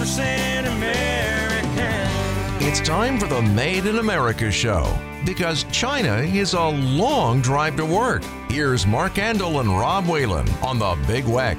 100% American. It's time for the Made in America show because China is a long drive to work. Here's Mark Andol and Rob Whalen on the Big Weck.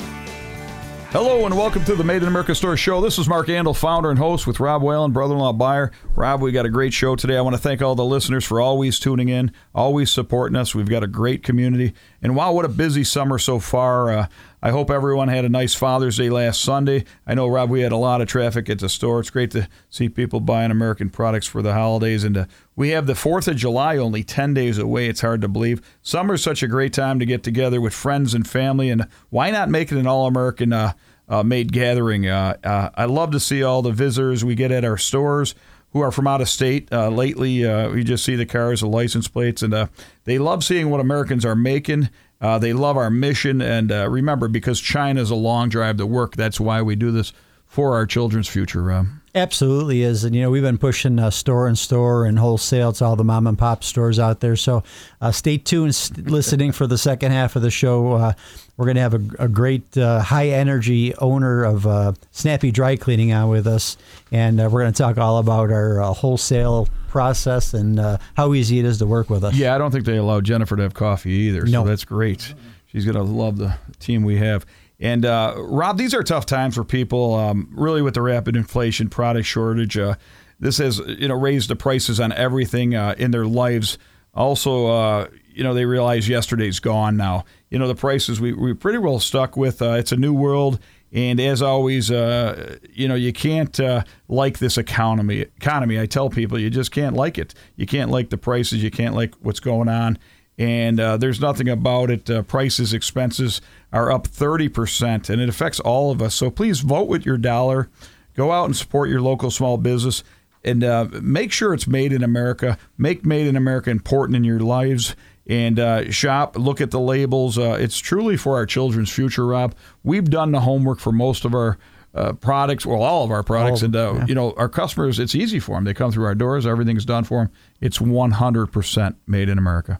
Hello and welcome to the Made in America Store Show. This is Mark Andol, founder and host with Rob Whalen, brother-in-law buyer. Rob, we got a great show today. I want to thank all the listeners for always tuning in, always supporting us. We've got a great community, and wow, what a busy summer so far. Uh, I hope everyone had a nice Father's Day last Sunday. I know, Rob, we had a lot of traffic at the store. It's great to see people buying American products for the holidays, and uh, we have the Fourth of July only ten days away. It's hard to believe. Summer's such a great time to get together with friends and family, and why not make it an all-American? Uh, uh, made gathering. Uh, uh, I love to see all the visitors we get at our stores who are from out of state. Uh, lately, uh, we just see the cars, the license plates, and they love seeing what Americans are making. they love our mission. And remember, because China is a long drive to work, that's why we do this for our children's future. Absolutely is, and you know we've been pushing uh, store and store and wholesale to all the mom and pop stores out there. So uh, stay tuned, listening for the second half of the show. Uh, we're going to have a, a great uh, high energy owner of uh, Snappy Dry Cleaning on with us, and uh, we're going to talk all about our wholesale process and how easy it is to work with us. Yeah, I don't think they allow Jennifer to have coffee either, so no. that's great. She's going to love the team we have. And uh, Rob, these are tough times for people, um, really, with the rapid inflation, product shortage. Uh, this has you know raised the prices on everything uh, in their lives. Also, uh, you know they realize yesterday's gone now. You know the prices we we pretty well stuck with. Uh, it's a new world, and as always, uh, you know you can't like this economy. Economy, I tell people, you just can't like it. You can't like the prices. You can't like what's going on and uh, there's nothing about it. Uh, prices, expenses are up 30%, and it affects all of us. So please vote with your dollar. Go out and support your local small business and uh, make sure it's made in America. Make made in America important in your lives. And uh, shop, look at the labels. Uh, it's truly for our children's future, Rob. We've done the homework for most of our uh, products, well, all of our products, all, and uh, yeah. you know, our customers. It's easy for them. They come through our doors. Everything's done for them. It's 100% made in America.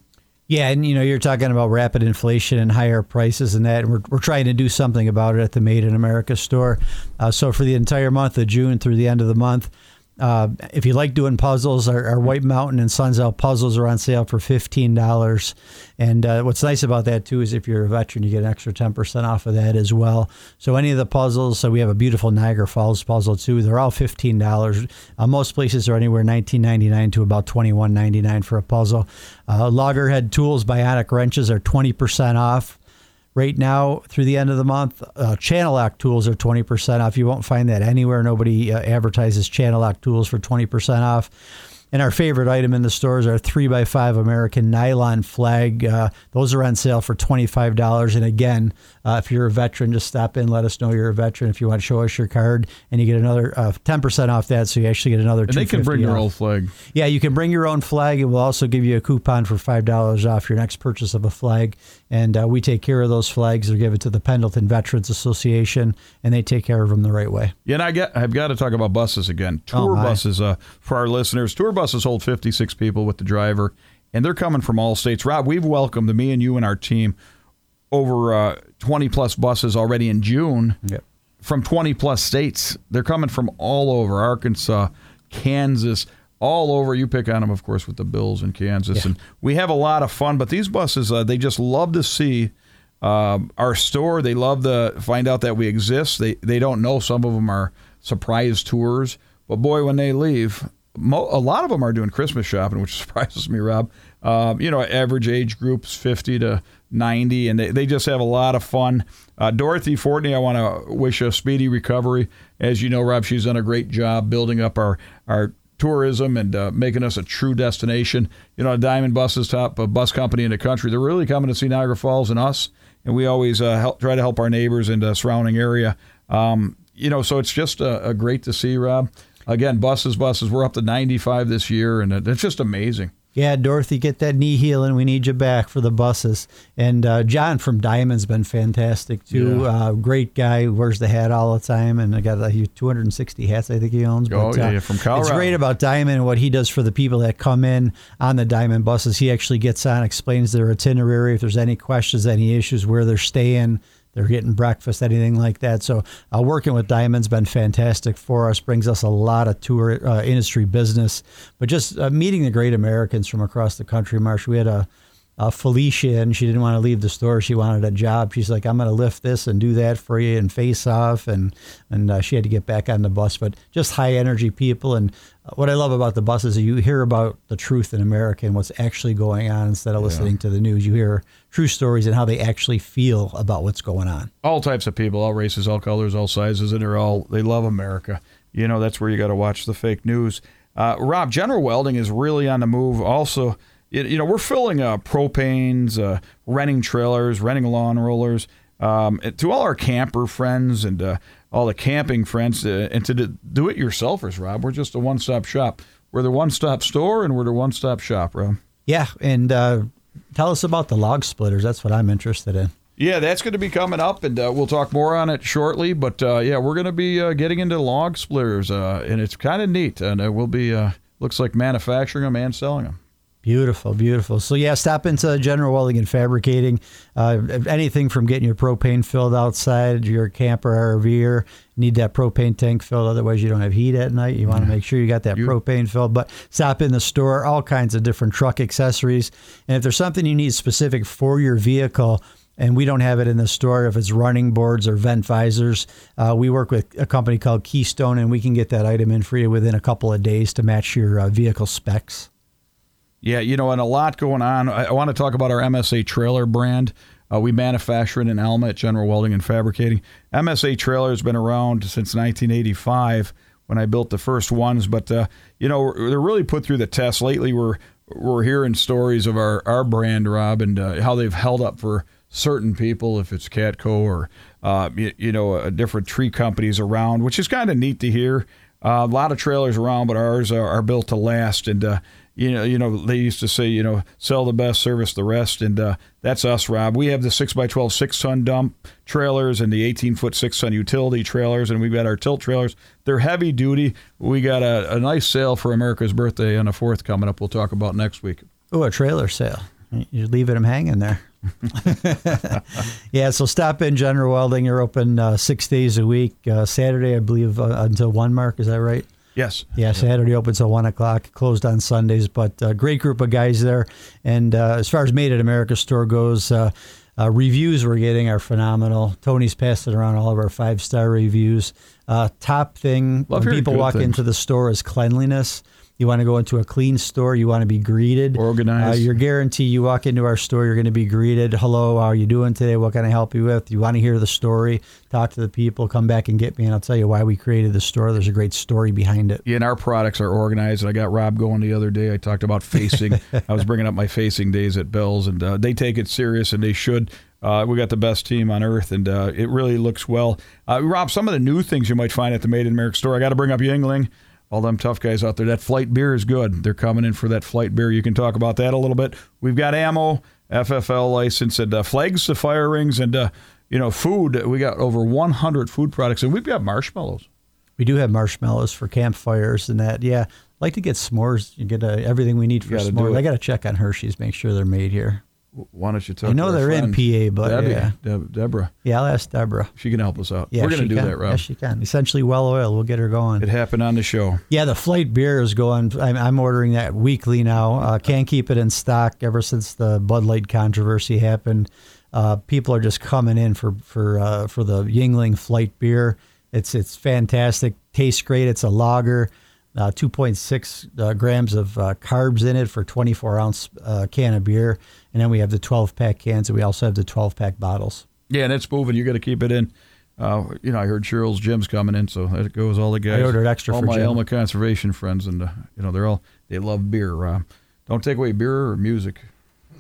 Yeah, and you know, you're talking about rapid inflation and higher prices and that, and we're, we're trying to do something about it at the Made in America store. Uh, so for the entire month of June through the end of the month, uh, if you like doing puzzles, our, our, White Mountain and Sunzel puzzles are on sale for fifteen dollars. And uh, what's nice about that too is if you're a veteran, you get an extra ten percent off of that as well. So any of the puzzles, so we have a beautiful Niagara Falls puzzle too. They're all fifteen dollars. Uh, most places are anywhere nineteen ninety nine to about twenty one ninety nine for a puzzle. Uh, Loggerhead tools, bionic wrenches are twenty percent off right now through the end of the month. Uh, Channellock tools are 20% off. You won't find that anywhere. Nobody uh, advertises Channellock tools for 20% off. And our favorite item in the stores are three by five American nylon flag. Uh, those are on sale for twenty five dollars. And again, uh, if you're a veteran, just stop in, let us know you're a veteran. If you want to show us your card, and you get another uh, ten percent off that, so you actually get another. And they can bring your own flag. Yeah, you can bring your own flag, and we'll also give you a coupon for five dollars off your next purchase of a flag. And uh, we take care of those flags. They're given to the Pendleton Veterans Association, and they take care of them the right way. Yeah, and I get I've got to talk about buses again. Oh, tour oh buses uh, for our listeners. Tour buses hold 56 people with the driver, and they're coming from all states. Rob, we've welcomed me and you and our team over uh, 20 plus buses already in June yep. from 20 plus states. They're coming from all over Arkansas, Kansas, all over. You pick on them, of course, with the Bills in Kansas, yeah. and we have a lot of fun. But these buses, uh, they just love to see. Uh, our store, they love to find out that we exist. They they don't know some of them are surprise tours, but boy, when they leave, mo- a lot of them are doing Christmas shopping, which surprises me, Rob. Uh, you know, average age groups 50 to 90, and they, they just have a lot of fun. Uh, Dorothy Fortney, I want to wish a speedy recovery. As you know, Rob, she's done a great job building up our, our tourism and uh, making us a true destination. You know, Diamond Bus is top uh, bus company in the country. They're really coming to see Niagara Falls and us, and we always uh, help, try to help our neighbors the surrounding area. Um, you know, so it's just a great to see, Rob. Again, buses, buses. We're up to 95 this year, and it's just amazing. Yeah, Dorothy, get that knee healing. We need you back for the buses. And uh, John from Diamond's been fantastic too. Yeah. Uh, great guy, wears the hat all the time, and I got uh, 260 hats I think he owns. Oh, but, oh yeah, uh, from Colorado. It's great about Diamond and what he does for the people that come in on the Diamond buses. He actually gets on, explains their itinerary, if there's any questions, any issues, where they're staying they're getting breakfast, anything like that. So uh, working with Diamond's been fantastic for us, brings us a lot of tour uh, industry business, but just uh, meeting the great Americans from across the country, Marsh. We had a uh, Felicia, and she didn't want to leave the store. She wanted a job. She's like, I'm going to lift this and do that for you and face off. And, and uh, she had to get back on the bus. But just high energy people. And uh, what I love about the bus is you hear about the truth in America and what's actually going on instead of listening to the news. You hear true stories and how they actually feel about what's going on. All types of people, all races, all colors, all sizes, and they're all, they love America. You know, that's where you got to watch the fake news. Uh, Rob, General Welding is really on the move. Also, you know, we're filling uh, propanes, uh, renting trailers, renting lawn rollers. Um, to all our camper friends and uh, all the camping friends, uh, and to do-it-yourselfers, Rob, we're just a one-stop shop. We're the one-stop store, and we're the one-stop shop, Rob. Yeah. And uh, tell us about the log splitters. That's what I'm interested in. Yeah, that's going to be coming up, and uh, we'll talk more on it shortly. But uh, yeah, we're going to be uh, getting into log splitters, uh, and it's kind of neat. And uh, we'll be uh, looks like manufacturing them and selling them. Beautiful, beautiful. So yeah, stop into General Welding and Fabricating. Uh, anything from getting your propane filled outside, your camper RVer, need that propane tank filled. Otherwise, you don't have heat at night. You want to make sure you got that propane filled. But stop in the store, all kinds of different truck accessories. And if there's something you need specific for your vehicle, and we don't have it in the store if it's running boards or vent visors. Uh, we work with a company called Keystone, and we can get that item in for you within a couple of days to match your uh, vehicle specs. Yeah, you know, and a lot going on. I, I want to talk about our MSA trailer brand. Uh, we manufacture it in Elma at General Welding and Fabricating. MSA trailer has been around since 1985 when I built the first ones, but uh, you know they're really put through the test. Lately, we're we're hearing stories of our, our brand, Rob, and uh, how they've held up for certain people, if it's Catco or uh, you, you know uh, different tree companies around, which is kind of neat to hear. Uh, a lot of trailers around, but ours are, are built to last, and uh, you know, you know, they used to say, you know, sell the best, service the rest, and uh, that's us, Rob. We have the six x twelve six ton dump trailers and the eighteen foot six ton utility trailers, and we've got our tilt trailers. They're heavy duty. We got a, a nice sale for America's birthday on the fourth coming up. We'll talk about next week. Oh, a trailer sale. You're leaving them hanging there. yeah, so stop in General Welding. You're open uh, six days a week. Uh, Saturday, I believe, uh, until one. Mark, is that right? Yes. Yeah, Saturday opens at one o'clock, closed on Sundays. But uh, great group of guys there. And uh, as far as Made in America store goes, uh, uh, reviews we're getting are phenomenal. Tony's passed it around all of our five star reviews. Uh, top thing Love when people walk things. into the store is cleanliness. You want to go into a clean store. You want to be greeted, Organized. Uh, you're guaranteed. You walk into our store, you're going to be greeted. Hello, how are you doing today? What can I help you with? You want to hear the story, talk to the people, come back and get me, and I'll tell you why we created the store. There's a great story behind it. Yeah, and our products are organized. I got Rob going the other day. I talked about facing. I was bringing up my facing days at Bell's, and uh, they take it serious, and they should. Uh, we got the best team on earth, and uh, it really looks well. Uh, Rob, some of the new things you might find at the Made in America store. I got to bring up Yuengling. All them tough guys out there. That flight beer is good. They're coming in for that flight beer. You can talk about that a little bit. We've got ammo, FFL license, and uh, flags to fire rings, and uh, you know food. We got over 100 food products, and we've got marshmallows. We do have marshmallows for campfires and that. Yeah, like to get s'mores. You get uh, everything we need for s'mores. I got to check on Hershey's, make sure they're made here. Why don't you talk? I know they're in PA, but Debbie, yeah. Deb- Deborah. Yeah, I'll ask Deborah. She can help us out. Yeah, We're going to do can. that, Rob. Yes, she can. Essentially, well oiled. We'll get her going. It happened on the show. Yeah, the flight beer is going. I'm, I'm ordering that weekly now. Uh, can't keep it in stock ever since the Bud Light controversy happened. Uh, people are just coming in for for uh, for the Yuengling flight beer. It's it's fantastic. Tastes great. It's a lager. Uh, 2.6 uh, grams of uh, carbs in it for 24 ounce uh, can of beer, and then we have the 12 pack cans, and we also have the 12 pack bottles. Yeah, and it's moving. You got to keep it in. Uh, you know, I heard Cheryl's Jim's coming in, so there goes all the guys. I ordered extra all for my Jim. Elma conservation friends, and uh, you know they're all they love beer. Rob, don't take away beer or music.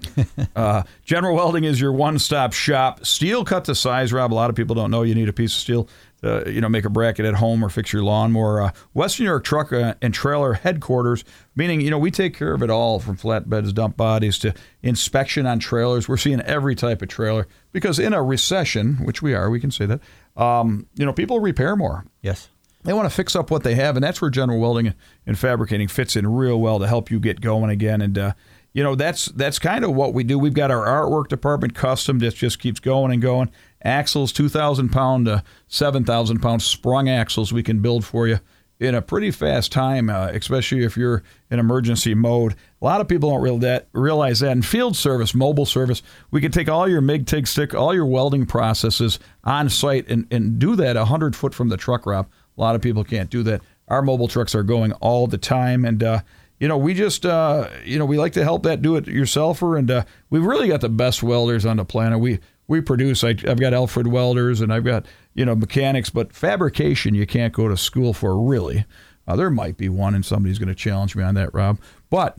uh, General Welding is your one-stop shop. Steel cut to size, Rob. A lot of people don't know you need a piece of steel. To, you know, make a bracket at home or fix your lawnmower. Uh, Western New York Truck uh, and Trailer headquarters, meaning you know we take care of it all from flatbeds, dump bodies to inspection on trailers. We're seeing every type of trailer because in a recession, which we are, we can say that. Um, you know, people repair more. Yes. They want to fix up what they have, and that's where General Welding and Fabricating fits in real well to help you get going again. And uh, you know that's that's kind of what we do. We've got our artwork department custom that just keeps going and going. Axles, two thousand pound to seven thousand pound sprung axles we can build for you in a pretty fast time, uh, especially if you're in emergency mode. A lot of people don't real that, realize that. In field service, mobile service, we can take all your MIG, TIG, stick, all your welding processes on site and, and do that 100 foot from the truck route. A lot of people can't do that. Our mobile trucks are going all the time. And, uh, you know, we just, uh, you know, we like to help that do it yourselfer. And uh, we've really got the best welders on the planet. We, we produce, I, I've got Alfred welders and I've got you know, mechanics, but fabrication you can't go to school for really. Uh, there might be one, and somebody's going to challenge me on that, Rob. But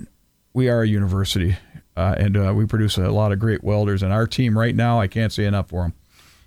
we are a university, uh, and uh, we produce a lot of great welders. And our team right now, I can't say enough for them.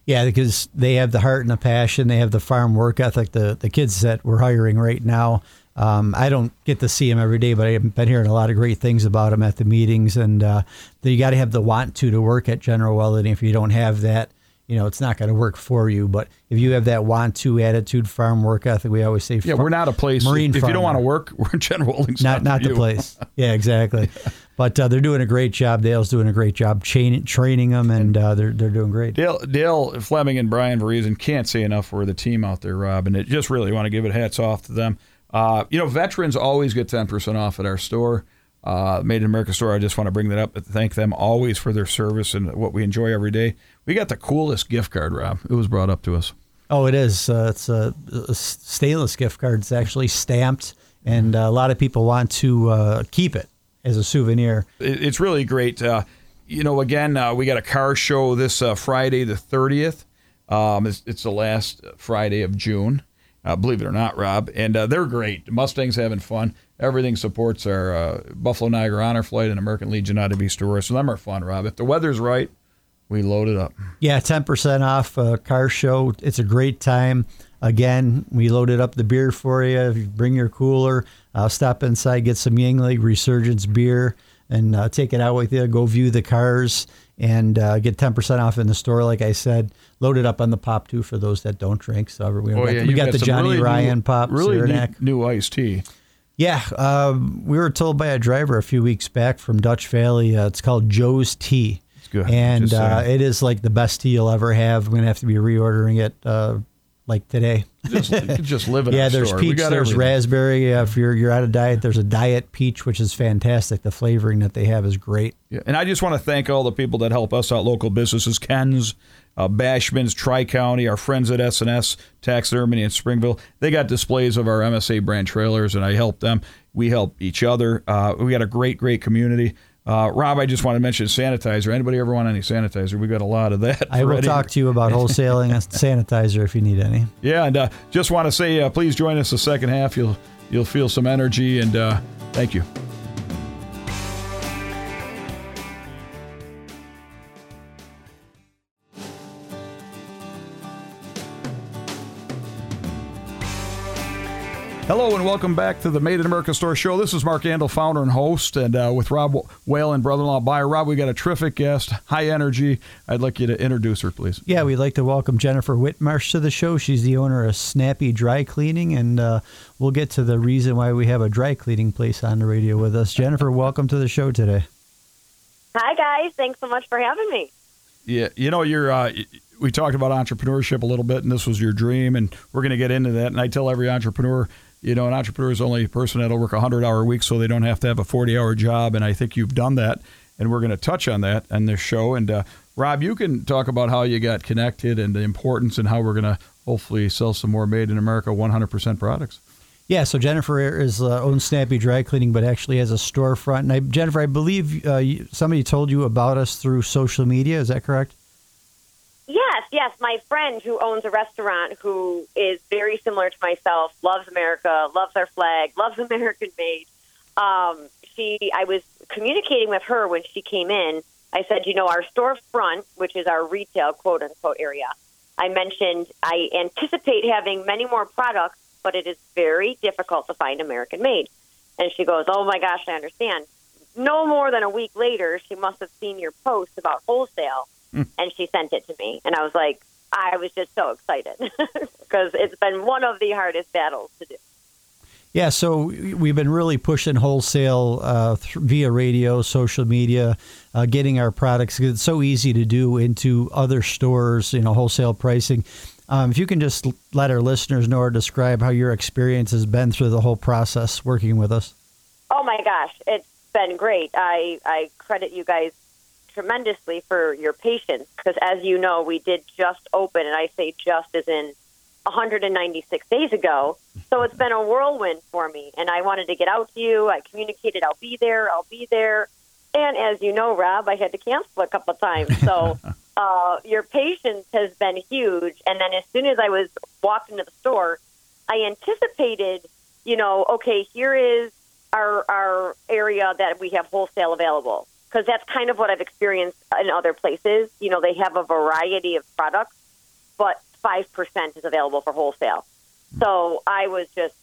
Yeah, because they have the heart and the passion. They have the farm work ethic. The the kids that we're hiring right now, um, I don't get to see him every day, but I've been hearing a lot of great things about him at the meetings. And uh, you got to have the want to to work at General Welding. If you don't have that, you know, it's not going to work for you. But if you have that want to attitude, farm work ethic, we always say, yeah, we're not a place. Marine if you don't want to work, we're General Welding's not not, not the place. Yeah, exactly. But uh, they're doing a great job. Dale's doing a great job chain, training them, and uh, they're they're doing great. Dale, Dale Fleming and Brian Verizon can't say enough for the team out there, Rob, and it just really want to give it hats off to them. Uh, you know, veterans always get ten percent off at our store uh, Made in America store. I just want to bring that up. And thank them always for their service and what we enjoy every day. We got the coolest gift card, Rob. It was brought up to us. Oh, it is. Uh, it's a, a, stainless gift card. It's actually stamped, and uh, a lot of people want to uh, keep it as a souvenir. It, it's really great. Uh, you know, again, uh, we got a car show this Friday, the 30th. Um, it's, it's, the last Friday of June, believe it or not, Rob. And they're great. Mustang's having fun everything supports our uh, Buffalo Niagara Honor Flight and American Legion out of East Aurora. So them are fun, Rob. If the weather's right, we load it up. Yeah, 10% off a car show. It's a great time. Again, we loaded up the beer for you. You bring your cooler, uh, stop inside, get some Yuengling Resurgence beer, and uh, take it out with you. Go view the cars and uh, get 10% off in the store. Like I said, load it up on the pop too for those that don't drink. So we, oh, got, yeah, we got, got the Johnny really Ryan new, pop, really new, new iced tea. Yeah, um, we were told by a driver a few weeks back from Dutch Valley. Uh, it's called Joe's Tea. It's good, and uh, it is like the best tea you'll ever have. We're gonna have to be reordering it uh, like today. Just, just live in yeah. There's store. peach. There's everything. raspberry. if you're you're out of diet, there's a diet peach, which is fantastic. The flavoring that they have is great. Yeah, and I just want to thank all the people that help us out, local businesses, Ken's, uh, Bashman's, Tri County, our friends at SNS Taxidermy in Springville. They got displays of our MSA brand trailers, and I help them. We help each other. Uh, we got a great, great community. Uh, Rob, I just want to mention sanitizer. Anybody ever want any sanitizer? We got a lot of that. I will talk to you about wholesaling sanitizer if you need any. Yeah, and uh, just want to say, uh, please join us the second half. You'll you'll feel some energy, and uh, thank you. Hello and welcome back to the Made in America Store Show. This is Mark Andol, founder and host, and uh, with Rob Whalen, and brother-in-law buyer. Rob, we got a terrific guest, high energy. I'd like you to introduce her, please. Yeah, we'd like to welcome Jennifer Whitmarsh to the show. She's the owner of Snappy Dry Cleaning, and uh, we'll get to the reason why we have a dry cleaning place on the radio with us. Jennifer, welcome to the show today. Hi guys, thanks so much for having me. Yeah, you know you're. Uh, we talked about entrepreneurship a little bit, and this was your dream, and we're going to get into that. And I tell every entrepreneur you know, an entrepreneur is only a person that'll work a 100 hour week so they don't have to have a 40 hour job. And I think you've done that. And we're going to touch on that on this show. And uh, Rob, you can talk about how you got connected and the importance and how we're going to hopefully sell some more made in America 100% products. Yeah, so Jennifer is uh, owns Snappy Dry Cleaning, but actually has a storefront. And I, Jennifer, I believe uh, somebody told you about us through social media. Is that correct? Yes, yes. My friend who owns a restaurant who is very similar to myself, loves America, loves our flag, loves American made. Um, she, I was communicating with her when she came in. I said, you know, our storefront, which is our retail quote unquote area. I mentioned I anticipate having many more products, but it is very difficult to find American made. And she goes, oh my gosh, I understand. No more than a week later, she must have seen your post about wholesale and she sent it to me. And I was like, I was just so excited because it's been one of the hardest battles to do. Yeah, so we've been really pushing wholesale uh, th- via radio, social media, uh, getting our products. It's so easy to do into other stores, you know, wholesale pricing. Um, if you can just let our listeners know or describe how your experience has been through the whole process working with us. Oh my gosh, it's been great. I, I credit you guys tremendously for your patience because, as you know, we did just open, and I say just as in 196 days ago. So it's been a whirlwind for me, and I wanted to get out to you. I communicated, I'll be there, I'll be there. And as you know, Rob, I had to cancel a couple of times. So uh, your patience has been huge. And then as soon as I was walked into the store, I anticipated, you know, okay, here is our our area that we have wholesale available because that's kind of what I've experienced in other places. You know, they have a variety of products, but 5% is available for wholesale. So I was just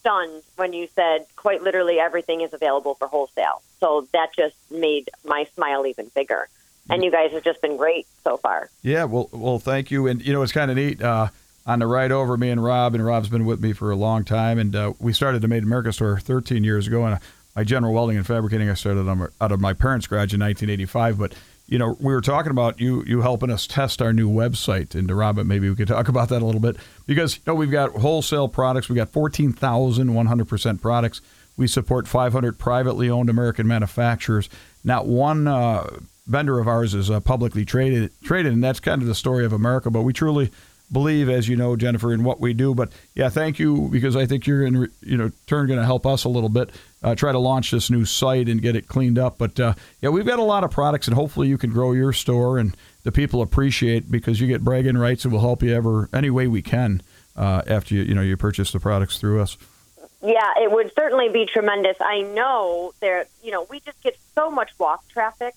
stunned when you said quite literally everything is available for wholesale. So that just made my smile even bigger. And you guys have just been great so far. Yeah, well, well, thank you. And you know, it's kind of neat. Uh, on the ride over, me and Rob, and Rob's been with me for a long time, and uh, we started the Made in America store 13 years ago. And my general welding and fabricating, I started out of my parents' garage in 1985. But you know, we were talking about you you helping us test our new website, and Rob, maybe we could talk about that a little bit because you know we've got wholesale products, we got 14,000 100% products. We support 500 privately owned American manufacturers. Not one uh, vendor of ours is uh, publicly traded, traded, and that's kind of the story of America. But we truly believe, as you know, Jennifer, in what we do. But yeah, thank you because I think you're in, you know, turn going to help us a little bit. Uh, try to launch this new site and get it cleaned up. But uh, yeah, we've got a lot of products, and hopefully you can grow your store and the people appreciate because you get bragging rights, and we'll help you ever any way we can uh, after you you know you purchase the products through us. Yeah, it would certainly be tremendous. I know there, you know, we just get so much walk traffic,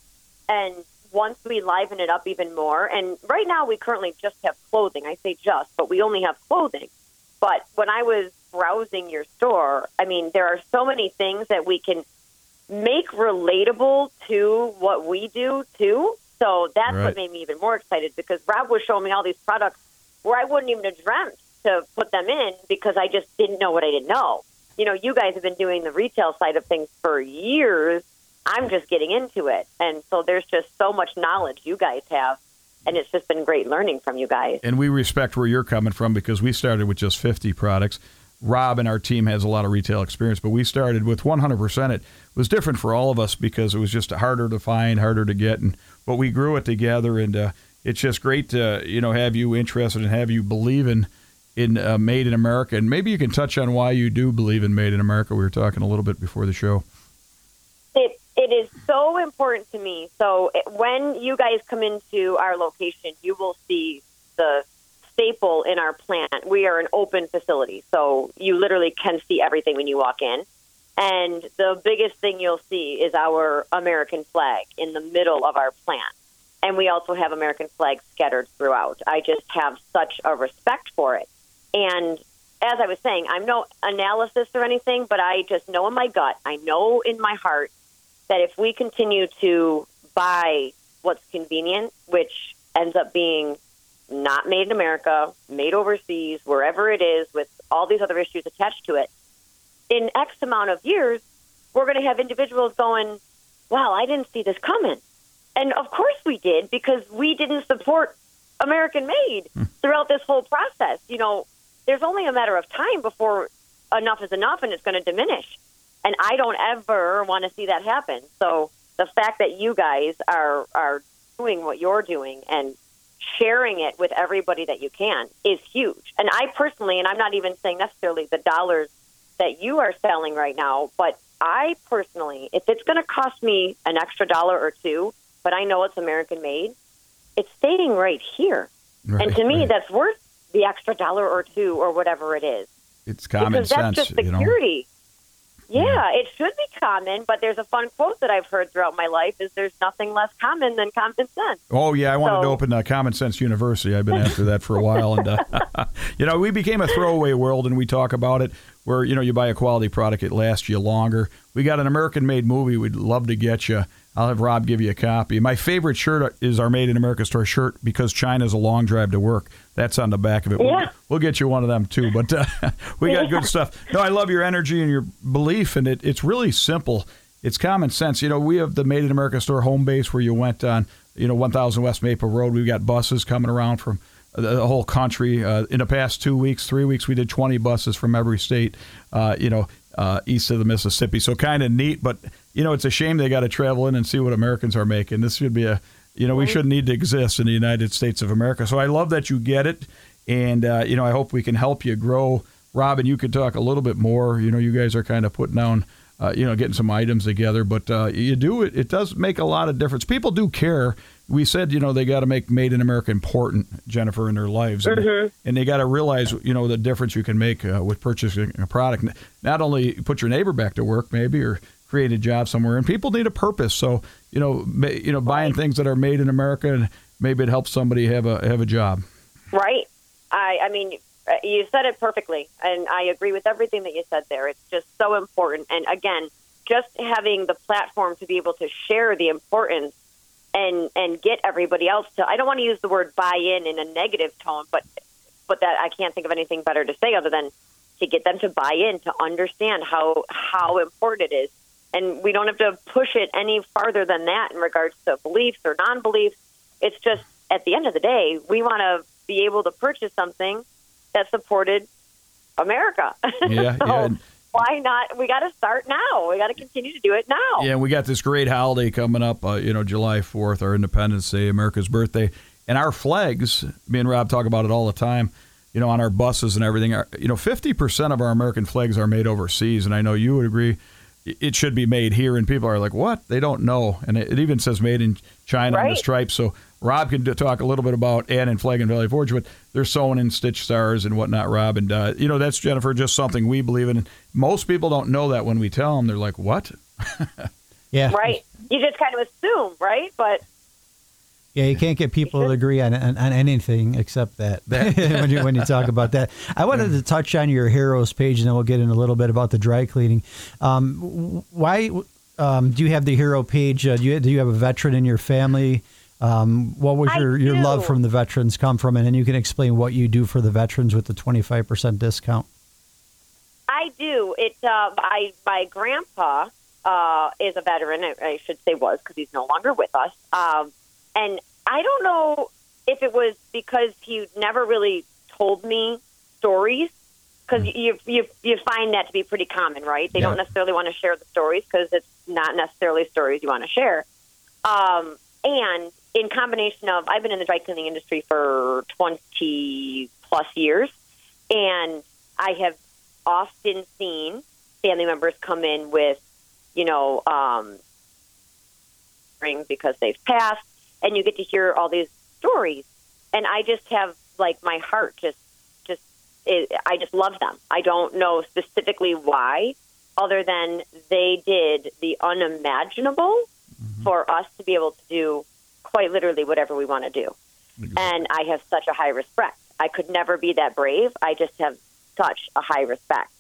and once we liven it up even more, and right now we currently just have clothing. I say just, but we only have clothing. But when I was browsing your store, I mean, there are so many things that we can make relatable to what we do too. So that's Right. what made me even more excited because Rob was showing me all these products where I wouldn't even have dreamt to put them in because I just didn't know what I didn't know. You know, you guys have been doing the retail side of things for years. I'm just getting into it. And so there's just so much knowledge you guys have. And it's just been great learning from you guys. and we respect where you're coming from because we started with just 50 products. Rob and our team has a lot of retail experience, but we started with 100%. It was different for all of us because it was just harder to find, harder to get, and but we grew it together. And uh, it's just great to you know have you interested and have you believe in in uh, Made in America. And maybe you can touch on why you do believe in Made in America. We were talking a little bit before the show. It it is so important to me. So it, when you guys come into our location, you will see the staple in our plant. We are an open facility, so you literally can see everything when you walk in. And the biggest thing you'll see is our American flag in the middle of our plant. And we also have American flags scattered throughout. I just have such a respect for it. And as I was saying, I'm no analysis or anything, but I just know in my gut, I know in my heart that if we continue to buy what's convenient, which ends up being not made in America, made overseas, wherever it is, with all these other issues attached to it, in X amount of years, we're going to have individuals going, wow, I didn't see this coming. And of course we did because we didn't support American made hmm. throughout this whole process. You know, there's only a matter of time before enough is enough and it's going to diminish. And I don't ever want to see that happen. So the fact that you guys are are doing what you're doing and sharing it with everybody that you can is huge. And I personally, and I'm not even saying necessarily the dollars that you are selling right now, but I personally, if it's going to cost me an extra dollar or two, but I know it's American made, it's staying right here. and to me, right. that's worth the extra dollar or two or whatever it is It's common because that's sense, just you know. security. Yeah, it should be common, but there's a fun quote that I've heard throughout my life: "Is there's nothing less common than common sense." Oh yeah, I wanted to open a Common Sense University. I've been after that for a while, and uh, you know, we became a throwaway world, and we talk about it where you know you buy a quality product, it lasts you longer. We got an American-made movie. We'd love to get you I'll have Rob give you a copy. My favorite shirt is our Made in America store shirt because China's a long drive to work. That's on the back of it. We'll, we'll get you one of them too. But uh, we got good stuff. No, I love your energy and your belief, and it, it's really simple. It's common sense. You know, we have the Made in America store home base where you went on, you know, 1000 West Maple Road. We've got buses coming around from the the whole country. Uh, in the past two weeks, three weeks, we did 20 buses from every state, uh, you know, uh, east of the Mississippi. So kind of neat, but, you know, it's a shame they got to travel in and see what Americans are making. This should be a, you know, we shouldn't need to exist in the United States of America. So I love that you get it. And, uh, you know, I hope we can help you grow. Robin, you could talk a little bit more. You know, you guys are kind of putting down, uh, you know, getting some items together, but uh, you do it. It does make a lot of difference. People do care. We said, you know, they got to make Made in America important, Jennifer, in their lives, and, and they got to realize, you know, the difference you can make uh, with purchasing a product. Not only put your neighbor back to work, maybe, or create a job somewhere, and people need a purpose. So, you know, ma- you know, buying things that are made in America, and maybe it helps somebody have a have a job. Right. I, I mean, uh, you said it perfectly, and I agree with everything that you said there. It's just so important. And again, just having the platform to be able to share the importance and and get everybody else to. I don't want to use the word buy in in a negative tone, but but that I can't think of anything better to say other than to get them to buy in to understand how how important it is. And we don't have to push it any farther than that in regards to beliefs or non-beliefs. It's just at the end of the day, we want to be able to purchase something that supported America. Yeah, so yeah, why not? We got to start now. We got to continue to do it now. Yeah, we got this great holiday coming up. Uh, you know, July Fourth, our Independence Day, America's birthday, and our flags. Me and Rob talk about it all the time. You know, on our buses and everything. Our, you know, fifty percent of our American flags are made overseas, and I know you would agree. It- It should be made here, and people are like, "What?" They don't know, and it, it even says "made in China" on the Right. stripe. So Rob can talk a little bit about Annin Flag and Valley Forge, but they're sewing in stitch stars and whatnot. Rob, and uh, you know that's Jennifer, just something we believe in. Most people don't know that when we tell them, they're like, "What?" Yeah. Right. You just kind of assume, right? But Yeah, you can't get people to agree on, on, on anything except that, when, you, when you talk about that. I wanted to touch on your heroes page, and then we'll get in a little bit about the dry cleaning. Um, why um, do you have the hero page? Uh, do, you, do you have a veteran in your family? Um, what was your, your love from the veterans come from? And then you can explain what you do for the veterans with the 25% discount. I do. It. Uh, I my grandpa uh, is a veteran. I, I should say was because he's no longer with us. Um, and I don't know if it was because he never really told me stories. Because you, you you find that to be pretty common, right? They Yeah. don't necessarily want to share the stories because it's not necessarily stories you want to share. Um, and in combination of, I've been in the dry cleaning industry for 20 plus years, and I have often seen family members come in with, you know, um, because they've passed, and you get to hear all these stories, and I just have like my heart just, just, it, I just love them. I don't know specifically why, other than they did the unimaginable for us to be able to do quite literally whatever we want to do. And I have such a high respect. I could never be that brave. I just have such a high respect.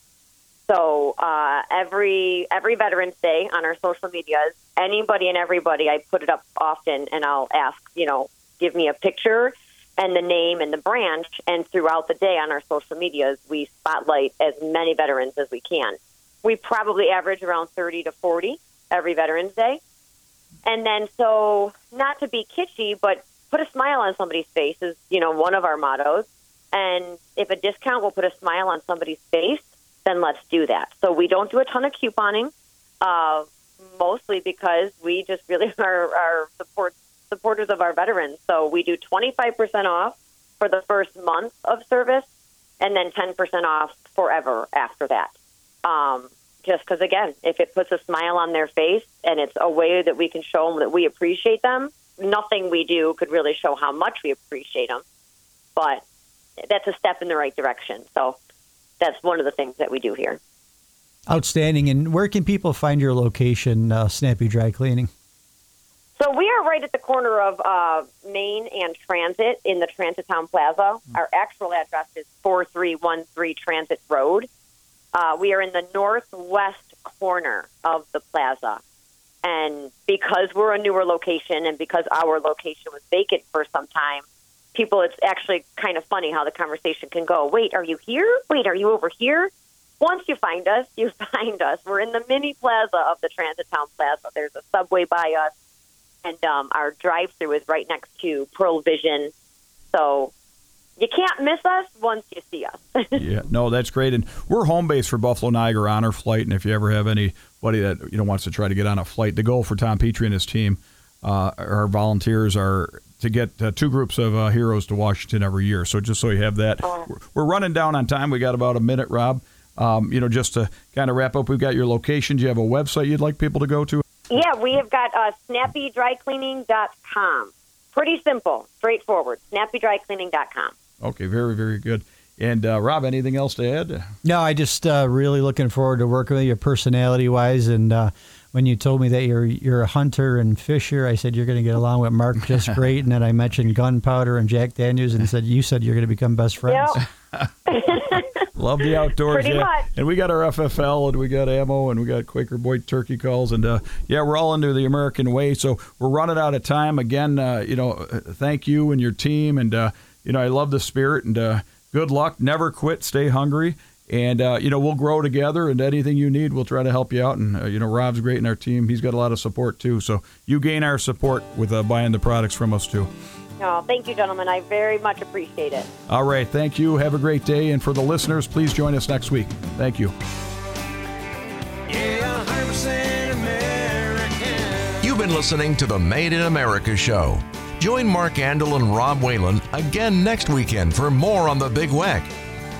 So uh, every every Veterans Day on our social medias, anybody and everybody, I put it up often, and I'll ask, you know, give me a picture and the name and the branch. And throughout the day on our social medias, we spotlight as many veterans as we can. We probably average around thirty to forty every Veterans Day. And then, so not to be kitschy, but put a smile on somebody's face is, you know, one of our mottos. And if a discount will put a smile on somebody's face, then let's do that. So we don't do a ton of couponing, uh, mostly because we just really are, are support, supporters of our veterans. So we do 25% off for the first month of service and then 10% off forever after that. Um, just because, again, if it puts a smile on their face and it's a way that we can show them that we appreciate them, nothing we do could really show how much we appreciate them. But that's a step in the right direction. So that's one of the things that we do here. Outstanding. And where can people find your location, uh, Snappy Dry Cleaning? So we are right at the corner of uh, Main and Transit in the Transit Town Plaza. Our actual address is 4313 Transit Road. Uh, we are in the northwest corner of the plaza. And because we're a newer location and because our location was vacant for some time, people, it's actually kind of funny how the conversation can go. Wait, are you here? Wait, are you over here? Once you find us, you find us. We're in the mini plaza of the Transit Town Plaza. There's a subway by us, and um, our drive-through is right next to Pearle Vision. So you can't miss us once you see us. yeah, no, that's great, and we're home base for Buffalo Niagara Honor Flight. And if you ever have anybody that you know wants to try to get on a flight, the goal for Tom Petrie and his team, uh, our volunteers are to get uh, two groups of uh, heroes to Washington every year. So just so you have that, we're, we're running down on time. We got about a minute, Rob. Um, you know, just to kind of wrap up, we've got your location. Do you have a website you'd like people to go to? Yeah, we have got uh, snappydrycleaning.com. Pretty simple, straightforward. Snappydrycleaning.com. Okay, very, very good. And uh, Rob, anything else to add? No, I just uh, really looking forward to working with you, personality wise, and uh, when you told me that you're you're a hunter and fisher, I said you're going to get along with Mark just great. and then I mentioned gunpowder and Jack Daniels, and said you said you're going to become best friends. Yep. Love the outdoors. Pretty yeah. much. And we got our FFL and we got ammo and we got Quaker Boy turkey calls. And uh, yeah, we're all into the American way. So we're running out of time. Again, uh, you know, uh, thank you and your team. And, uh, you know, I love the spirit and uh, good luck. Never quit. Stay hungry. And, uh, you know, we'll grow together and anything you need, we'll try to help you out. And, uh, you know, Rob's great in our team. He's got a lot of support too. So you gain our support with uh, buying the products from us too. No, thank you, gentlemen. I very much appreciate it. All right. Thank you. Have a great day. And for the listeners, please join us next week. Thank you. Yeah, 100% American. You've been listening to the Made in America show. Join Mark Andol and Rob Whalen again next weekend for more on the Big Weck.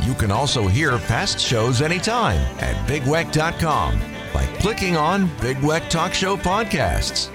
You can also hear past shows anytime at bigweck.com by clicking on Big Weck Talk Show Podcasts.